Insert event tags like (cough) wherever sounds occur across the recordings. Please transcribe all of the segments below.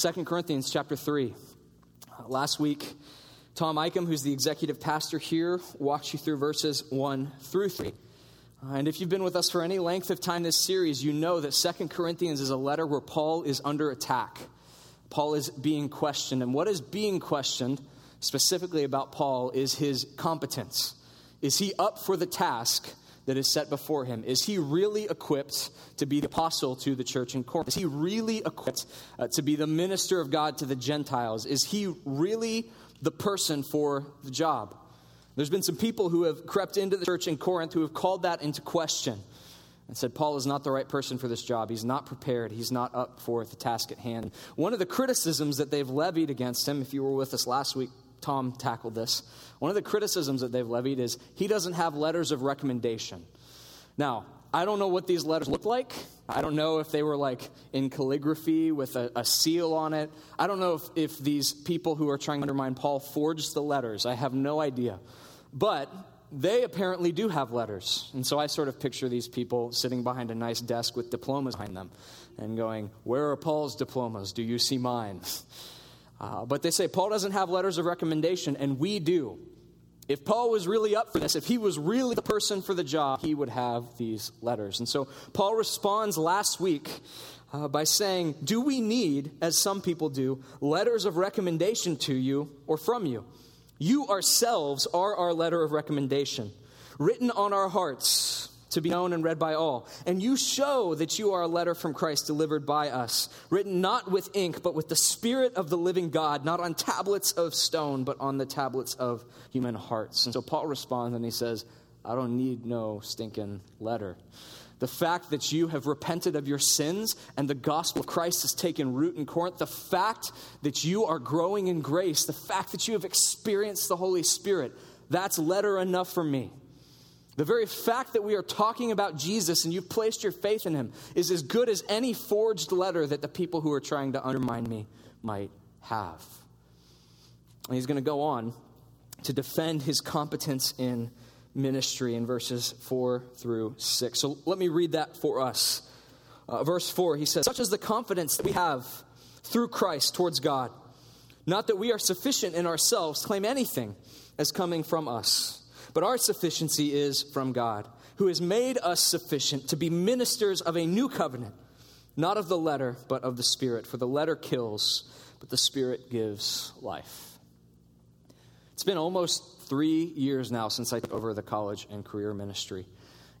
2 Corinthians chapter 3. Uh, last week, Tom Eicham, who's the executive pastor here, walks you through verses 1 through 3. Uh, and if you've been with us for any length of time this series, you know that 2 Corinthians is a letter where Paul is under attack. Paul is being questioned. And what is being questioned, specifically about Paul, is his competence. Is he up for the task that is set before him? Is he really equipped to be the apostle to the church in Corinth? Is he really equipped uh, to be the minister of God to the Gentiles? Is he really the person for the job? There's been some people who have crept into the church in Corinth who have called that into question and said, Paul is not the right person for this job. He's not prepared. He's not up for the task at hand. One of the criticisms that they've levied against him, if you were with us last week, Tom tackled this. One of the criticisms that they've levied is he doesn't have letters of recommendation. Now, I don't know what these letters look like. I don't know if they were like in calligraphy with a, a, seal on it. I don't know if, if these people who are trying to undermine Paul forged the letters. I have no idea. But they apparently do have letters. And so I sort of picture these people sitting behind a nice desk with diplomas behind them and going, Where are Paul's diplomas? Do you see mine? (laughs) Uh, but they say Paul doesn't have letters of recommendation, and we do. If Paul was really up for this, if he was really the person for the job, he would have these letters. And so Paul responds last week uh, by saying, Do we need, as some people do, letters of recommendation to you or from you? You ourselves are our letter of recommendation, written on our hearts to be known and read by all. And you show that you are a letter from Christ delivered by us, written not with ink, but with the Spirit of the living God, not on tablets of stone, but on the tablets of human hearts. And so Paul responds and he says, I don't need no stinking letter. The fact that you have repented of your sins and the gospel of Christ has taken root in Corinth, the fact that you are growing in grace, the fact that you have experienced the Holy Spirit, that's letter enough for me. The very fact that we are talking about Jesus and you've placed your faith in him is as good as any forged letter that the people who are trying to undermine me might have. And he's going to go on to defend his competence in ministry in verses 4 through 6. So let me read that for us. Uh, verse 4, he says, Such is the confidence that we have through Christ towards God. Not that we are sufficient in ourselves to claim anything as coming from us but our sufficiency is from God, who has made us sufficient to be ministers of a new covenant, not of the letter, but of the Spirit. For the letter kills, but the Spirit gives life. It's been almost three years now since I took over the college and career ministry.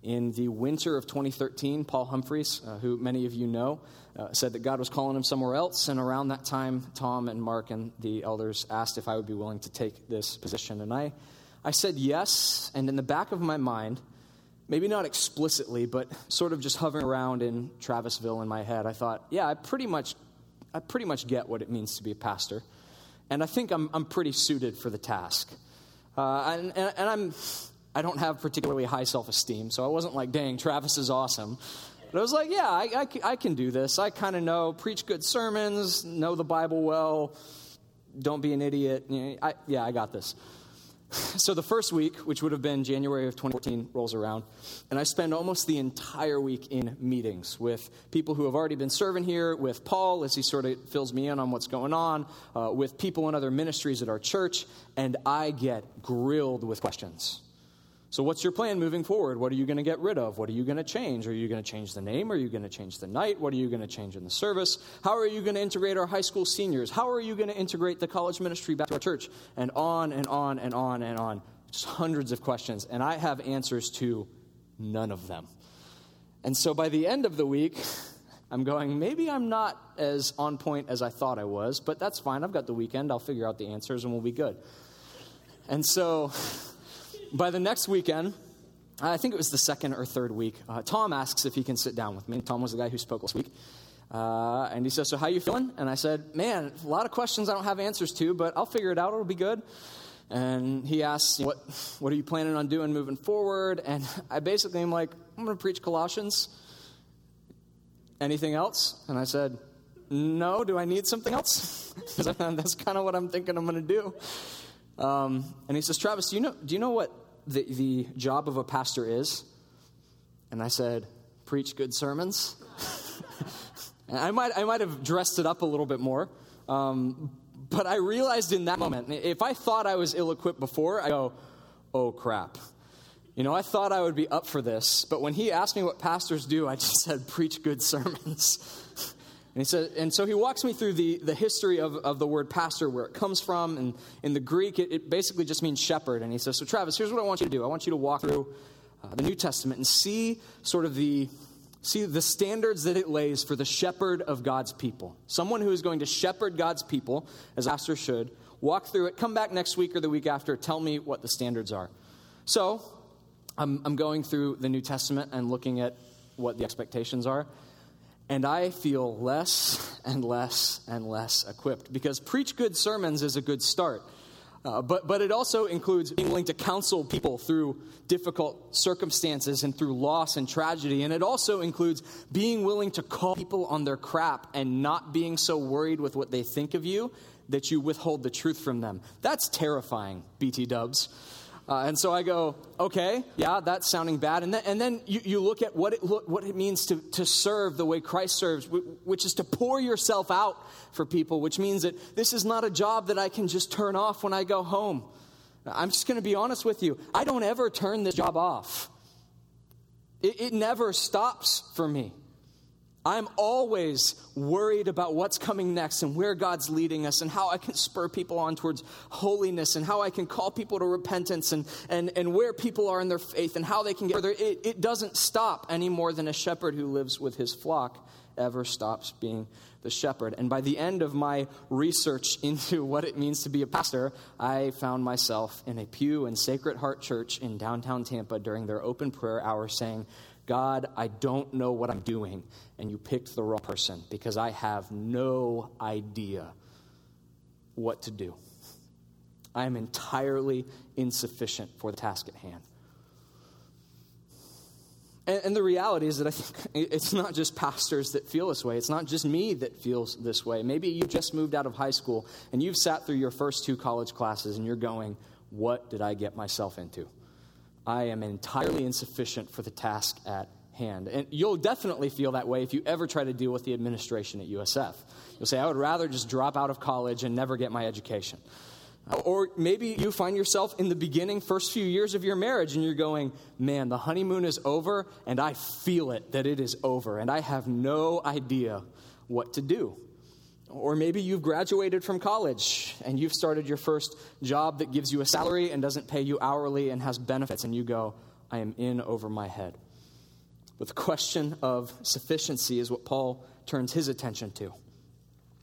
In the winter of 2013, Paul Humphreys, uh, who many of you know, uh, said that God was calling him somewhere else. And around that time, Tom and Mark and the elders asked if I would be willing to take this position. And I I said yes, and in the back of my mind, maybe not explicitly, but sort of just hovering around in Travisville in my head, I thought, yeah, I pretty much, I pretty much get what it means to be a pastor, and I think I'm, I'm pretty suited for the task. Uh, and, and, and I'm, I don't have particularly high self esteem, so I wasn't like, dang, Travis is awesome. But I was like, yeah, I, I, I can do this. I kind of know, preach good sermons, know the Bible well, don't be an idiot. I, yeah, I got this. (laughs) So the first week, which would have been January of 2014, rolls around, and I spend almost the entire week in meetings with people who have already been serving here, with Paul as he sort of fills me in on what's going on, uh, with people in other ministries at our church, and I get grilled with questions. So, what's your plan moving forward? What are you going to get rid of? What are you going to change? Are you going to change the name? Are you going to change the night? What are you going to change in the service? How are you going to integrate our high school seniors? How are you going to integrate the college ministry back to our church? And on and on and on and on. Just hundreds of questions. And I have answers to none of them. And so by the end of the week, (laughs) I'm going, maybe I'm not as on point as I thought I was, but that's fine. I've got the weekend. I'll figure out the answers and we'll be good. And so by the next weekend, I think it was the second or third week, uh, Tom asks if he can sit down with me. Tom was the guy who spoke last week. Uh, and he says, So, how you feeling? And I said, Man, a lot of questions I don't have answers to, but I'll figure it out. It'll be good. And he asks, What, what are you planning on doing moving forward? And I basically am like, I'm going to preach Colossians. Anything else? And I said, No, do I need something else? Because (laughs) that's kind of what I'm thinking I'm going to do. Um, and he says, Travis, do you know, do you know what the, the job of a pastor is? And I said, Preach good sermons. (laughs) I might, I might have dressed it up a little bit more. Um, but I realized in that moment, if I thought I was ill equipped before, I go, oh crap. You know, I thought I would be up for this, but when he asked me what pastors do, I just (laughs) said, preach good sermons. (laughs) and he said, and so he walks me through the, the history of, of the word pastor, where it comes from. And in the Greek, it, it basically just means shepherd. And he says, So, Travis, here's what I want you to do I want you to walk through uh, the New Testament and see sort of the see the standards that it lays for the shepherd of God's people. Someone who is going to shepherd God's people, as a pastor should, walk through it, come back next week or the week after, tell me what the standards are. So, I'm, I'm going through the New Testament and looking at what the expectations are, and I feel less and less and less equipped because preach good sermons is a good start. Uh, but, but it also includes being willing to counsel people through difficult circumstances and through loss and tragedy. And it also includes being willing to call people on their crap and not being so worried with what they think of you that you withhold the truth from them. That's terrifying, BT dubs. Uh, and so I go, okay, yeah, that's sounding bad. And then, and then you, you look at what it, look, what it means to, to serve the way Christ serves, which is to pour yourself out for people, which means that this is not a job that I can just turn off when I go home. I'm just going to be honest with you. I don't ever turn this job off, it, it never stops for me. I'm always worried about what's coming next and where God's leading us and how I can spur people on towards holiness and how I can call people to repentance and, and, and where people are in their faith and how they can get further. It, it doesn't stop any more than a shepherd who lives with his flock ever stops being the shepherd. And by the end of my research into (laughs) what it means to be a pastor, I found myself in a pew in Sacred Heart Church in downtown Tampa during their open prayer hour saying, God, I don't know what I'm doing. And you picked the wrong person because I have no idea what to do. I am entirely insufficient for the task at hand. And, and, the reality is that I think (laughs) it's not just pastors that feel this way. It's not just me that feels this way. Maybe you just moved out of high school and you've sat through your first two college classes and you're going, What did I get myself into? I am entirely insufficient for the task at hand. And you'll definitely feel that way if you ever try to deal with the administration at USF. You'll say, I would rather just drop out of college and never get my education. Uh, or maybe you find yourself in the beginning, first few years of your marriage, and you're going, Man, the honeymoon is over, and I feel it that it is over, and I have no idea what to do. Or maybe you've graduated from college and you've started your first job that gives you a salary and doesn't pay you hourly and has benefits, and you go, I am in over my head. But the question of sufficiency is what Paul turns his attention to.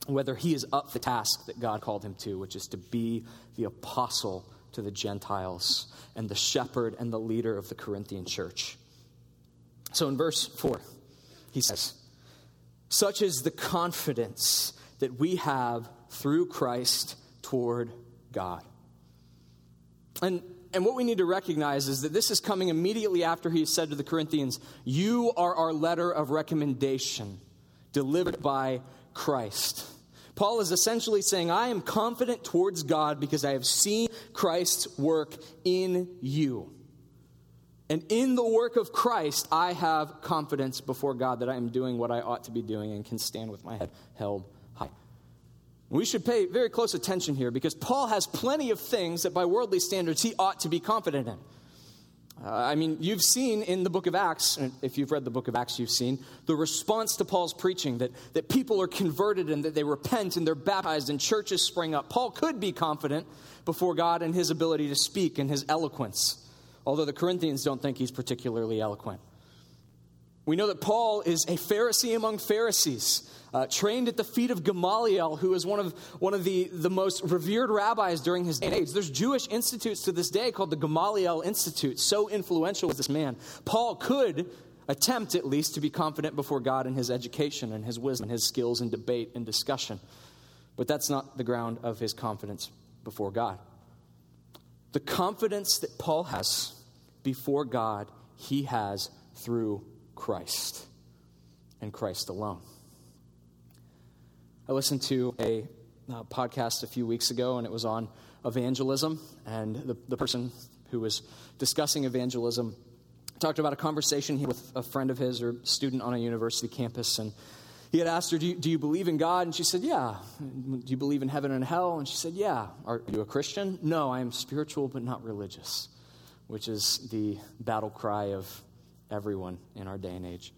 Whether he is up the task that God called him to, which is to be the apostle to the Gentiles and the shepherd and the leader of the Corinthian church. So in verse 4, he says, Such is the confidence that we have through Christ toward God. And, and what we need to recognize is that this is coming immediately after he said to the Corinthians, You are our letter of recommendation delivered by Christ. Paul is essentially saying, I am confident towards God because I have seen Christ's work in you. And in the work of Christ, I have confidence before God that I am doing what I ought to be doing and can stand with my head held we should pay very close attention here because Paul has plenty of things that by worldly standards he ought to be confident in. Uh, I mean, you've seen in the book of Acts, if you've read the book of Acts, you've seen the response to Paul's preaching that, that people are converted and that they repent and they're baptized and churches spring up. Paul could be confident before God in his ability to speak and his eloquence, although the Corinthians don't think he's particularly eloquent. We know that Paul is a Pharisee among Pharisees, uh, trained at the feet of Gamaliel, who is one of, one of the, the most revered rabbis during his day and age. There's Jewish institutes to this day called the Gamaliel Institute. So influential was this man. Paul could attempt, at least, to be confident before God in his education and his wisdom and his skills in debate and discussion. But that's not the ground of his confidence before God. The confidence that Paul has before God, he has through Christ and Christ alone. I listened to a uh, podcast a few weeks ago, and it was on evangelism. And the, the person who was discussing evangelism talked about a conversation with a friend of his or student on a university campus. And he had asked her, do you, do you believe in God? And she said, Yeah. Do you believe in heaven and hell? And she said, Yeah. Are you a Christian? No, I am spiritual but not religious, which is the battle cry of everyone in our day and age.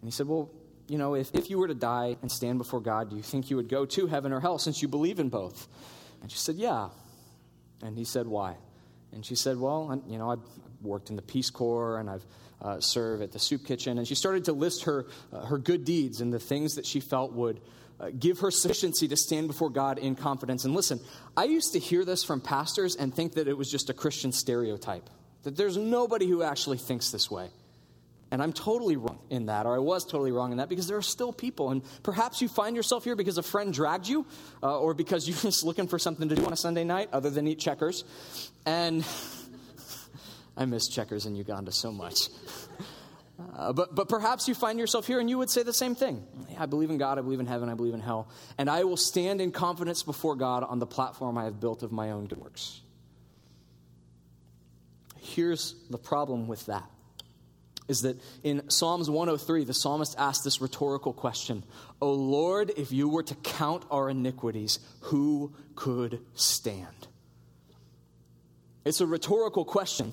And he said, Well, you know, if, if you were to die and stand before God, do you think you would go to heaven or hell since you believe in both? And she said, Yeah. And he said, Why? And she said, Well, you know, I've worked in the Peace Corps and I've uh, served at the soup kitchen. And she started to list her, uh, her good deeds and the things that she felt would uh, give her sufficiency to stand before God in confidence. And listen, I used to hear this from pastors and think that it was just a Christian stereotype, that there's nobody who actually thinks this way. And I'm totally wrong in that, or I was totally wrong in that, because there are still people. And perhaps you find yourself here because a friend dragged you, uh, or because you're (laughs) just looking for something to do on a Sunday night other than eat checkers. And (laughs) I miss checkers in Uganda so much. (laughs) Uh, but, but perhaps you find yourself here and you would say the same thing. I believe in God, I believe in heaven, I believe in hell, and I will stand in confidence before God on the platform I have built of my own good works. Here's the problem with that is that in Psalms 103, the psalmist asked this rhetorical question O Lord, if you were to count our iniquities, who could stand? It's a rhetorical question.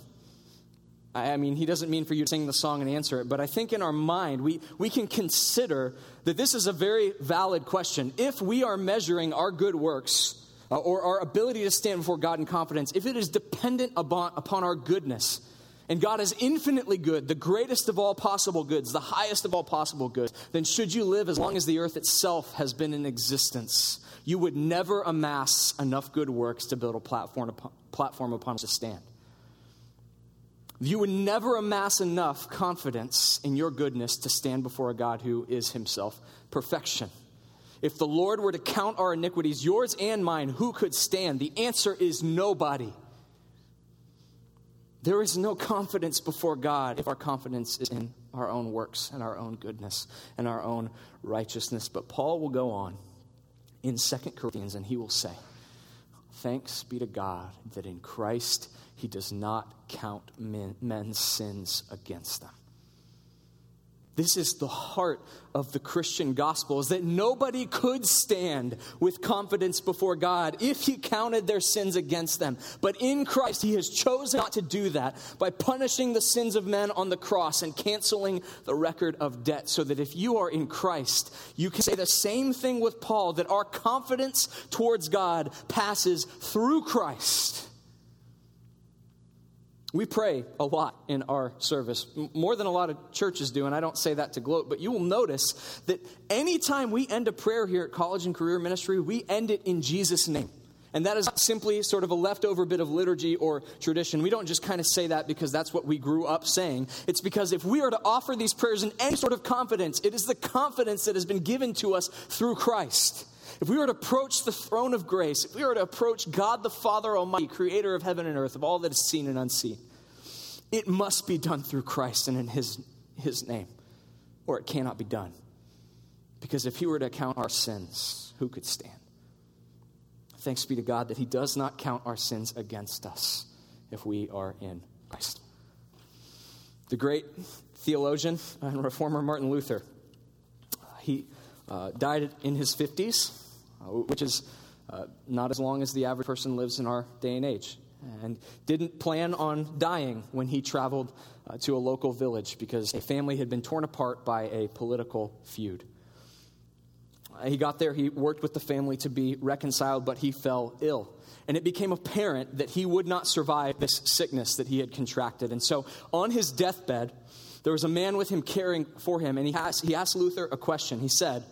I mean, he doesn't mean for you to sing the song and answer it, but I think in our mind, we, we can consider that this is a very valid question. If we are measuring our good works uh, or our ability to stand before God in confidence, if it is dependent upon, upon our goodness, and God is infinitely good, the greatest of all possible goods, the highest of all possible goods, then should you live as long as the earth itself has been in existence, you would never amass enough good works to build a platform upon, platform upon which to stand. You would never amass enough confidence in your goodness to stand before a God who is himself perfection. If the Lord were to count our iniquities, yours and mine, who could stand? The answer is nobody. There is no confidence before God if our confidence is in our own works and our own goodness and our own righteousness. But Paul will go on in 2 Corinthians and he will say, Thanks be to God that in Christ he does not count men, men's sins against them. This is the heart of the Christian gospel is that nobody could stand with confidence before God if he counted their sins against them. But in Christ, he has chosen not to do that by punishing the sins of men on the cross and canceling the record of debt. So that if you are in Christ, you can say the same thing with Paul that our confidence towards God passes through Christ. We pray a lot in our service, more than a lot of churches do, and I don't say that to gloat, but you will notice that anytime we end a prayer here at College and Career Ministry, we end it in Jesus' name. And that is simply sort of a leftover bit of liturgy or tradition. We don't just kind of say that because that's what we grew up saying. It's because if we are to offer these prayers in any sort of confidence, it is the confidence that has been given to us through Christ. If we were to approach the throne of grace, if we were to approach God the Father Almighty, creator of heaven and earth, of all that is seen and unseen, it must be done through Christ and in His, his name, or it cannot be done. Because if He were to count our sins, who could stand? Thanks be to God that He does not count our sins against us if we are in Christ. The great theologian and reformer Martin Luther, he uh, died in his 50s uh, which is uh, not as long as the average person lives in our day and age. And didn't plan on dying when he traveled uh, to a local village because a family had been torn apart by a political feud. Uh, he got there, he worked with the family to be reconciled, but he fell ill. And it became apparent that he would not survive this sickness that he had contracted. And so on his deathbed, there was a man with him caring for him, and he asked, he asked Luther a question. He said,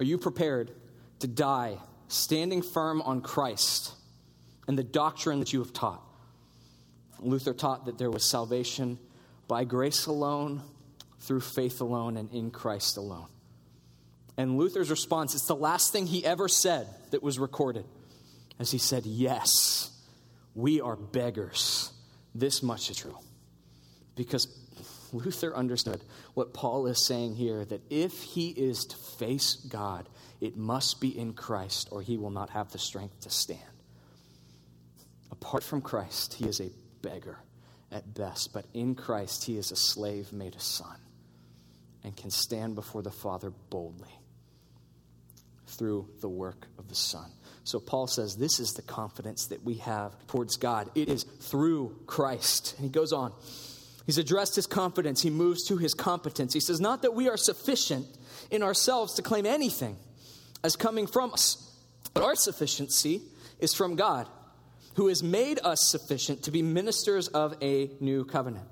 Are you prepared to die standing firm on Christ and the doctrine that you have taught. Luther taught that there was salvation by grace alone, through faith alone, and in Christ alone. And Luther's response, it's the last thing he ever said that was recorded, as he said, Yes, we are beggars. This much is true. Because Luther understood what Paul is saying here that if he is to face God, it must be in Christ, or he will not have the strength to stand. Apart from Christ, he is a beggar at best, but in Christ, he is a slave made a son. and can stand before the Father boldly through the work of the Son. So Paul says this is the confidence that we have towards God. It is through Christ. And he goes on. He's addressed his confidence. He moves to his competence. He says, Not that we are sufficient in ourselves to claim anything as coming from us, but our sufficiency is from God, who has made us sufficient to be ministers of a new covenant.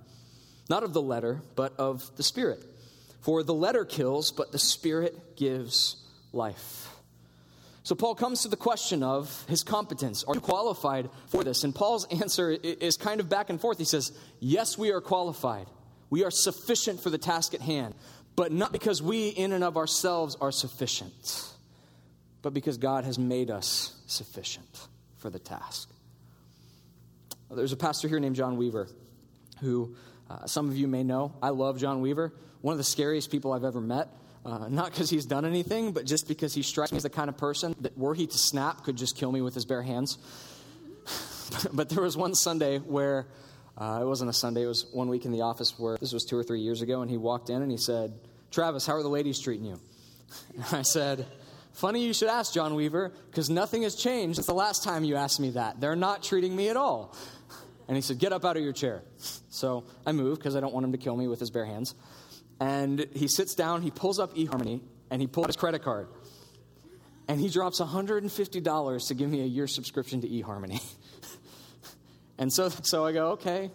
Not of the letter, but of the Spirit. For the letter kills, but the Spirit gives life. So Paul comes to the question of his competence. Are you qualified for this? And Paul's answer is kind of back and forth. He says, Yes, we are qualified. We are sufficient for the task at hand, but not because we, in and of ourselves, are sufficient, but because God has made us sufficient for the task. There's a pastor here named John Weaver who uh, some of you may know. I love John Weaver, one of the scariest people I've ever met. Uh, not because he's done anything, but just because he strikes me as the kind of person that, were he to snap, could just kill me with his bare hands. (laughs) but there was one Sunday where uh, it wasn't a Sunday, it was one week in the office where this was two or three years ago, and he walked in and he said, Travis, how are the ladies treating you? (laughs) And I said, Funny you should ask, John Weaver, because nothing has changed since the last time you asked me that. They're not treating me at all. And he said, Get up out of your chair. So I moved because I don't want him to kill me with his bare hands. And he sits down, he pulls up eHarmony, and he pulls out his credit card. And he drops $150 to give me a year subscription to eHarmony. (laughs) and so, so I go, okay.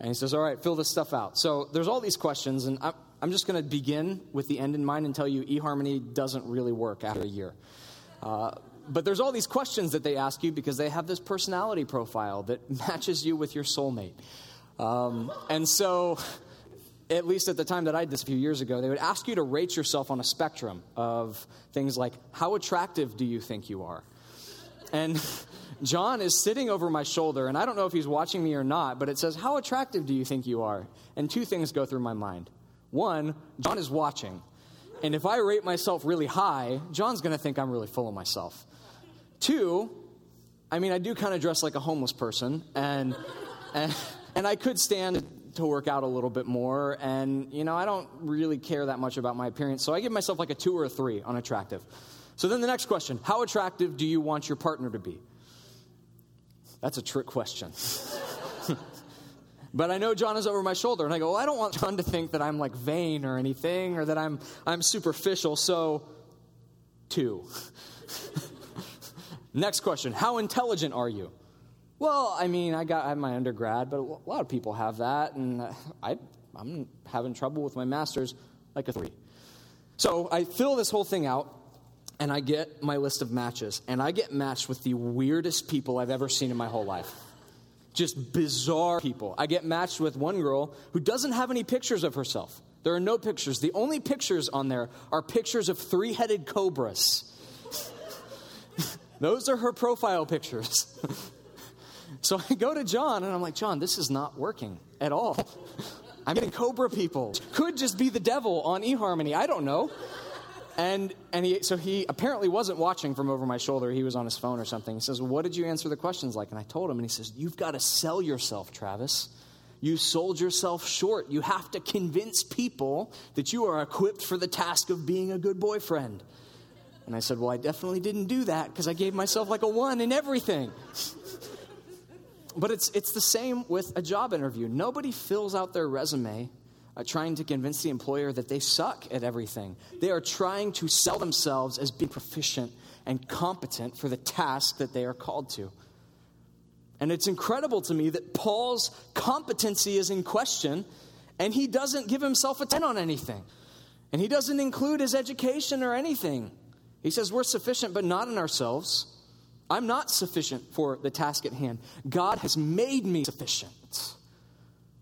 And he says, all right, fill this stuff out. So there's all these questions, and I'm, I'm just going to begin with the end in mind and tell you eHarmony doesn't really work after a year. Uh, but there's all these questions that they ask you because they have this personality profile that (laughs) matches you with your soulmate. Um, and so at least at the time that I did this a few years ago, they would ask you to rate yourself on a spectrum of things like, How attractive do you think you are? And (laughs) John is sitting over my shoulder, and I don't know if he's watching me or not, but it says, How attractive do you think you are? And two things go through my mind. One, John is watching. And if I rate myself really high, John's going to think I'm really full of myself. Two, I mean, I do kind of dress like a homeless person, and, and, and I could stand to work out a little bit more. And, you know, I don't really care that much about my appearance. So I give myself like a two or a three on attractive. So then the next question How attractive do you want your partner to be? That's a trick question. (laughs) but I know John is over my shoulder, and I go, well, I don't want John to think that I'm like vain or anything or that I'm, I'm superficial. So, two. (laughs) Next question How intelligent are you? Well, I mean, I got I my undergrad, but a lot of people have that, and uh, I, I'm having trouble with my master's, like a three. So I fill this whole thing out, and I get my list of matches, and I get matched with the weirdest people I've ever seen in my whole life. Just bizarre people. I get matched with one girl who doesn't have any pictures of herself. There are no pictures. The only pictures on there are pictures of three headed cobras. (laughs) Those are her profile pictures. (laughs) So (laughs) I go to John and I'm like, John, this is not working at all. (laughs) I'm getting Cobra people. Could just be the devil on eHarmony. I don't know. And, and he, so he apparently wasn't watching from over my shoulder. He was on his phone or something. He says, well, What did you answer the questions like? And I told him, and he says, You've got to sell yourself, Travis. You sold yourself short. You have to convince people that you are equipped for the task of being a good boyfriend. And I said, Well, I definitely didn't do that because I gave myself like a one in everything. (laughs) But it's, it's the same with a job interview. Nobody fills out their resume uh, trying to convince the employer that they suck at everything. They are trying to sell themselves as being proficient and competent for the task that they are called to. And it's incredible to me that Paul's competency is in question, and he doesn't give himself a 10 on anything. And he doesn't include his education or anything. He says, We're sufficient, but not in ourselves. I'm not sufficient for the task at hand. God has made me sufficient.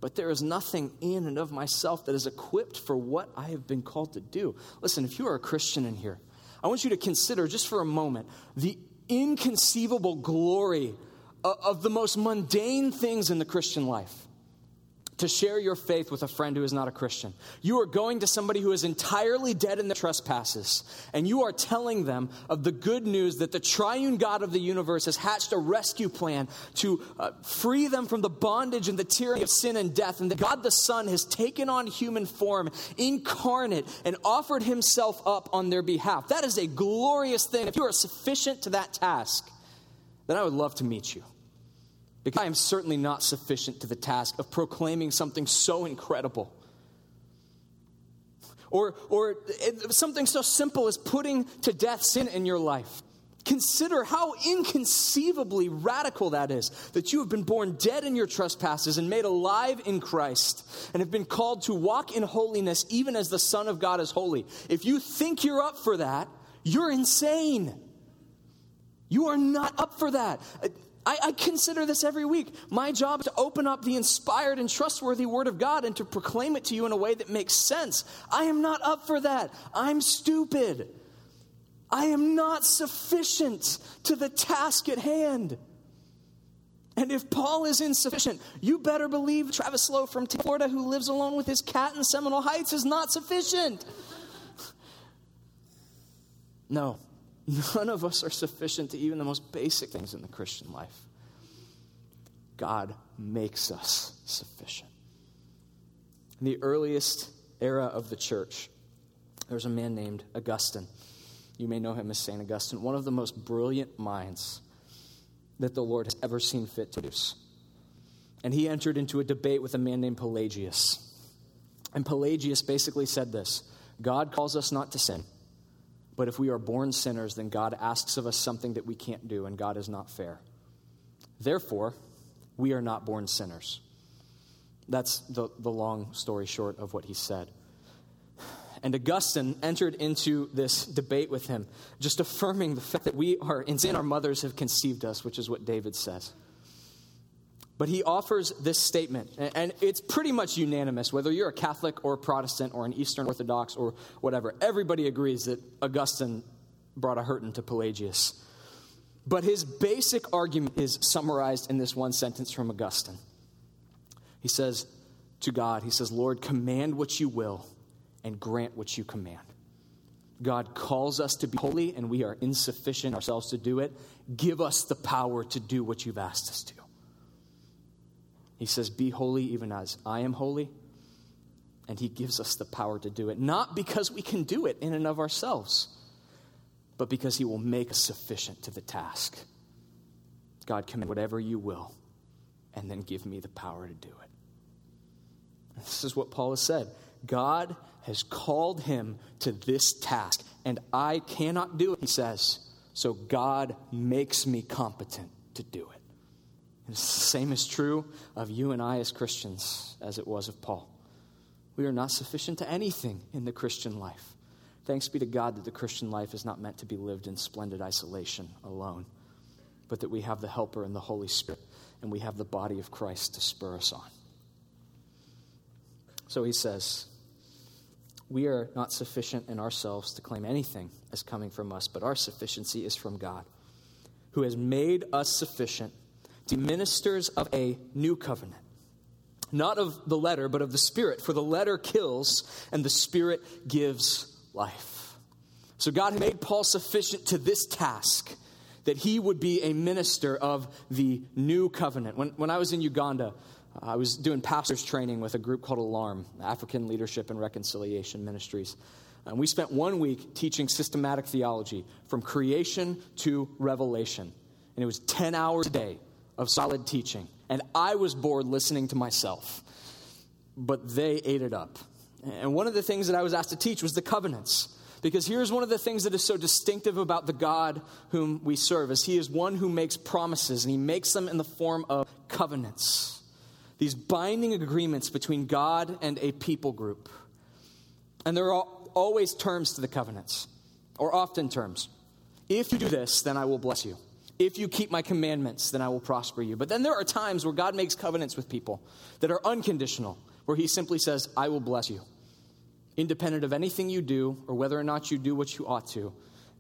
But there is nothing in and of myself that is equipped for what I have been called to do. Listen, if you are a Christian in here, I want you to consider just for a moment the inconceivable glory of the most mundane things in the Christian life. To share your faith with a friend who is not a Christian. You are going to somebody who is entirely dead in their trespasses, and you are telling them of the good news that the triune God of the universe has hatched a rescue plan to uh, free them from the bondage and the tyranny of sin and death, and that God the Son has taken on human form, incarnate, and offered himself up on their behalf. That is a glorious thing. If you are sufficient to that task, then I would love to meet you. Because I am certainly not sufficient to the task of proclaiming something so incredible. Or, or eh, something so simple as putting to death sin in your life. Consider how inconceivably radical that is that you have been born dead in your trespasses and made alive in Christ and have been called to walk in holiness even as the Son of God is holy. If you think you're up for that, you're insane. You are not up for that. I, I, consider this every week. My job is to open up the inspired and trustworthy Word of God and to proclaim it to you in a way that makes sense. I am not up for that. I'm stupid. I am not sufficient to the task at hand. And if Paul is insufficient, you better believe Travis Lowe from Florida, who lives alone with his cat in Seminole Heights, is not sufficient. (laughs) No, None of us are sufficient to even the most basic things in the Christian life. God makes us sufficient. In the earliest era of the church, there was a man named Augustine. You may know him as St. Augustine, one of the most brilliant minds that the Lord has ever seen fit to produce. And he entered into a debate with a man named Pelagius. And Pelagius basically said this God calls us not to sin but if we are born sinners, then God asks of us something that we can't do, and God is not fair. Therefore, we are not born sinners. That's the, the long story short of what he said. And Augustine entered into this debate with him, just affirming the fact that we are in sin, our mothers have conceived us, which is what David says. But he offers this statement, and it's pretty much unanimous, whether you're a Catholic or a Protestant or an Eastern Orthodox or whatever. Everybody agrees that Augustine brought a hurting to Pelagius. But his basic argument is summarized in this one sentence from Augustine. He says to God, He says, Lord, command what you will and grant what you command. God calls us to be holy, and we are insufficient ourselves to do it. Give us the power to do what you've asked us to. He says, Be holy even as I am holy. And He gives us the power to do it, not because we can do it in and of ourselves, but because He will make us sufficient to the task. God, command whatever you will, and then give me the power to do it. This is what Paul has said. God has called him to this task, and I cannot do it, he says. So God makes me competent to do it. The same is true of you and I as Christians as it was of Paul. We are not sufficient to anything in the Christian life. Thanks be to God that the Christian life is not meant to be lived in splendid isolation alone, but that we have the Helper and the Holy Spirit, and we have the body of Christ to spur us on. So he says, We are not sufficient in ourselves to claim anything as coming from us, but our sufficiency is from God, who has made us sufficient to ministers of a new covenant. Not of the letter, but of the Spirit. For the letter kills, and the Spirit gives life. So God made Paul sufficient to this task that he would be a minister of the new covenant. When, when I was in Uganda, I was doing pastor's training with a group called Alarm, African Leadership and Reconciliation Ministries. And we spent one week teaching systematic theology from creation to revelation. And it was 10 hours a day of solid teaching. And I was bored listening to myself, but they ate it up. And one of the things that I was asked to teach was the covenants. Because here's one of the things that is so distinctive about the God whom we serve is he is one who makes promises and he makes them in the form of covenants. These binding agreements between God and a people group. And there are always terms to the covenants, or often terms. If you do this, then I will bless you. If you keep my commandments, then I will prosper you. But then there are times where God makes covenants with people that are unconditional, where He simply says, I will bless you. Independent of anything you do or whether or not you do what you ought to,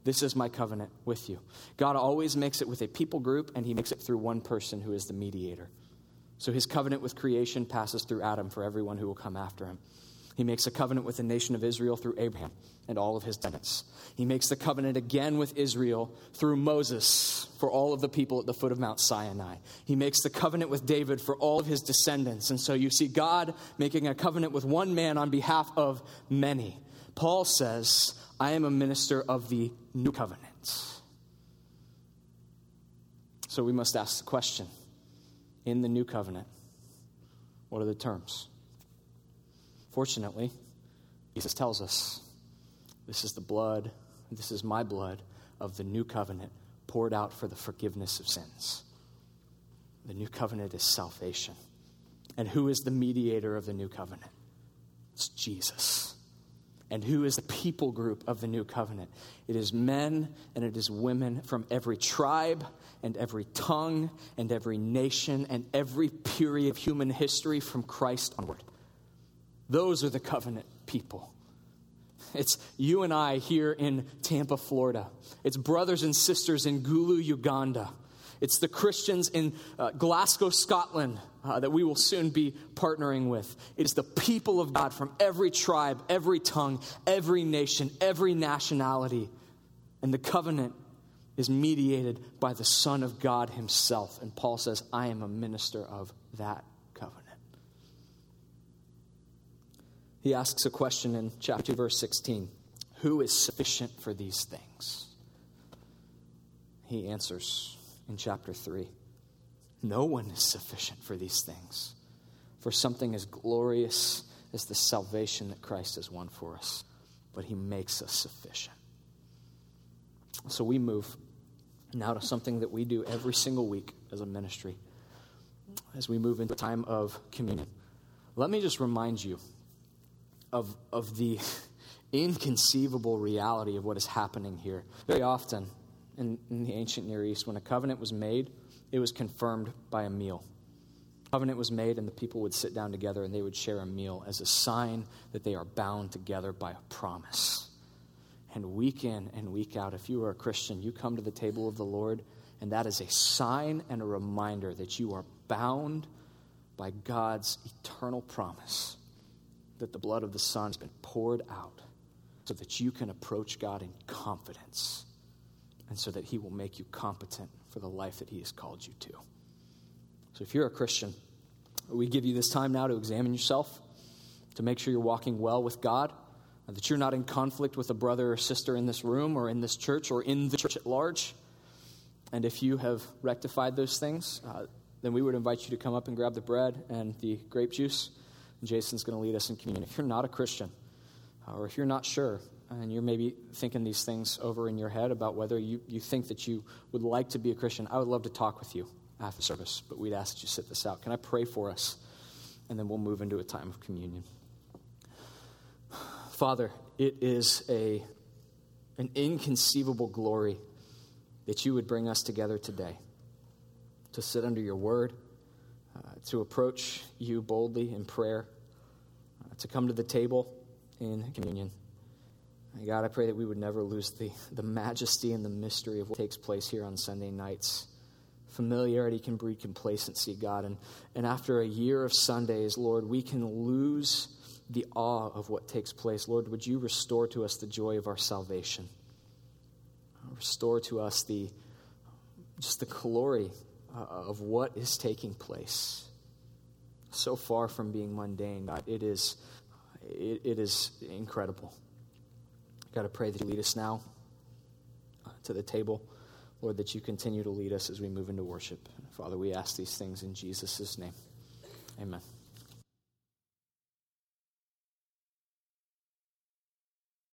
this is my covenant with you. God always makes it with a people group, and He makes it through one person who is the mediator. So his covenant with creation passes through Adam for everyone who will come after him. He makes a covenant with the nation of Israel through Abraham and all of his descendants. He makes the covenant again with Israel through Moses for all of the people at the foot of Mount Sinai. He makes the covenant with David for all of his descendants. And so you see God making a covenant with one man on behalf of many. Paul says, I am a minister of the new covenant. So we must ask the question in the new covenant, what are the terms? Fortunately, Jesus tells us this is the blood, this is my blood of the new covenant poured out for the forgiveness of sins. The new covenant is salvation. And who is the mediator of the new covenant? It's Jesus. And who is the people group of the new covenant? It is men and it is women from every tribe and every tongue and every nation and every period of human history from Christ onward. Those are the covenant people. It's you and I here in Tampa, Florida. It's brothers and sisters in Gulu, Uganda. It's the Christians in uh, Glasgow, Scotland, uh, that we will soon be partnering with. It is the people of God from every tribe, every tongue, every nation, every nationality. And the covenant is mediated by the Son of God Himself. And Paul says, I am a minister of that covenant. He asks a question in chapter 2, verse 16 Who is sufficient for these things? He answers, in chapter 3. No one is sufficient for these things, for something as glorious as the salvation that Christ has won for us, but he makes us sufficient. So we move now to something that we do every single week as a ministry as we move into time of communion. Let me just remind you of, of the (laughs) inconceivable reality of what is happening here. Very often, in, in the ancient Near East, when a covenant was made, it was confirmed by a meal. Covenant was made, and the people would sit down together and they would share a meal as a sign that they are bound together by a promise. And week in and week out, if you are a Christian, you come to the table of the Lord, and that is a sign and a reminder that you are bound by God's eternal promise that the blood of the Son has been poured out so that you can approach God in confidence and so that He will make you competent for the life that He has called you to. So, if you're a Christian, we give you this time now to examine yourself, to make sure you're walking well with God, that you're not in conflict with a brother or sister in this room or in this church or in the church at large. And if you have rectified those things, uh, then we would invite you to come up and grab the bread and the grape juice. Jason's going to lead us in communion. If you're not a Christian, uh, or if you're not sure, and you're maybe thinking these things over in your head about whether you, you think that you would like to be a Christian, I would love to talk with you after service, but we'd ask that you sit this out. Can I pray for us? And then we'll move into a time of communion. Father, it is a, an inconceivable glory that you would bring us together today to sit under your word, to approach you boldly in prayer, uh, to come to the table in communion. God, I pray that we would never lose the, the majesty and the mystery of what takes place here on Sunday nights. Familiarity can breed complacency, God. And, and after a year of Sundays, Lord, we can lose the awe of what takes place. Lord, would you restore to us the joy of our salvation? Restore to us the just the glory uh, of what is taking place. So far from being mundane, God, it is, it, it is incredible. God, I pray that you lead us now uh, to the table. Lord, that you continue to lead us as we move into worship. Father, we ask these things in Jesus' name. Amen.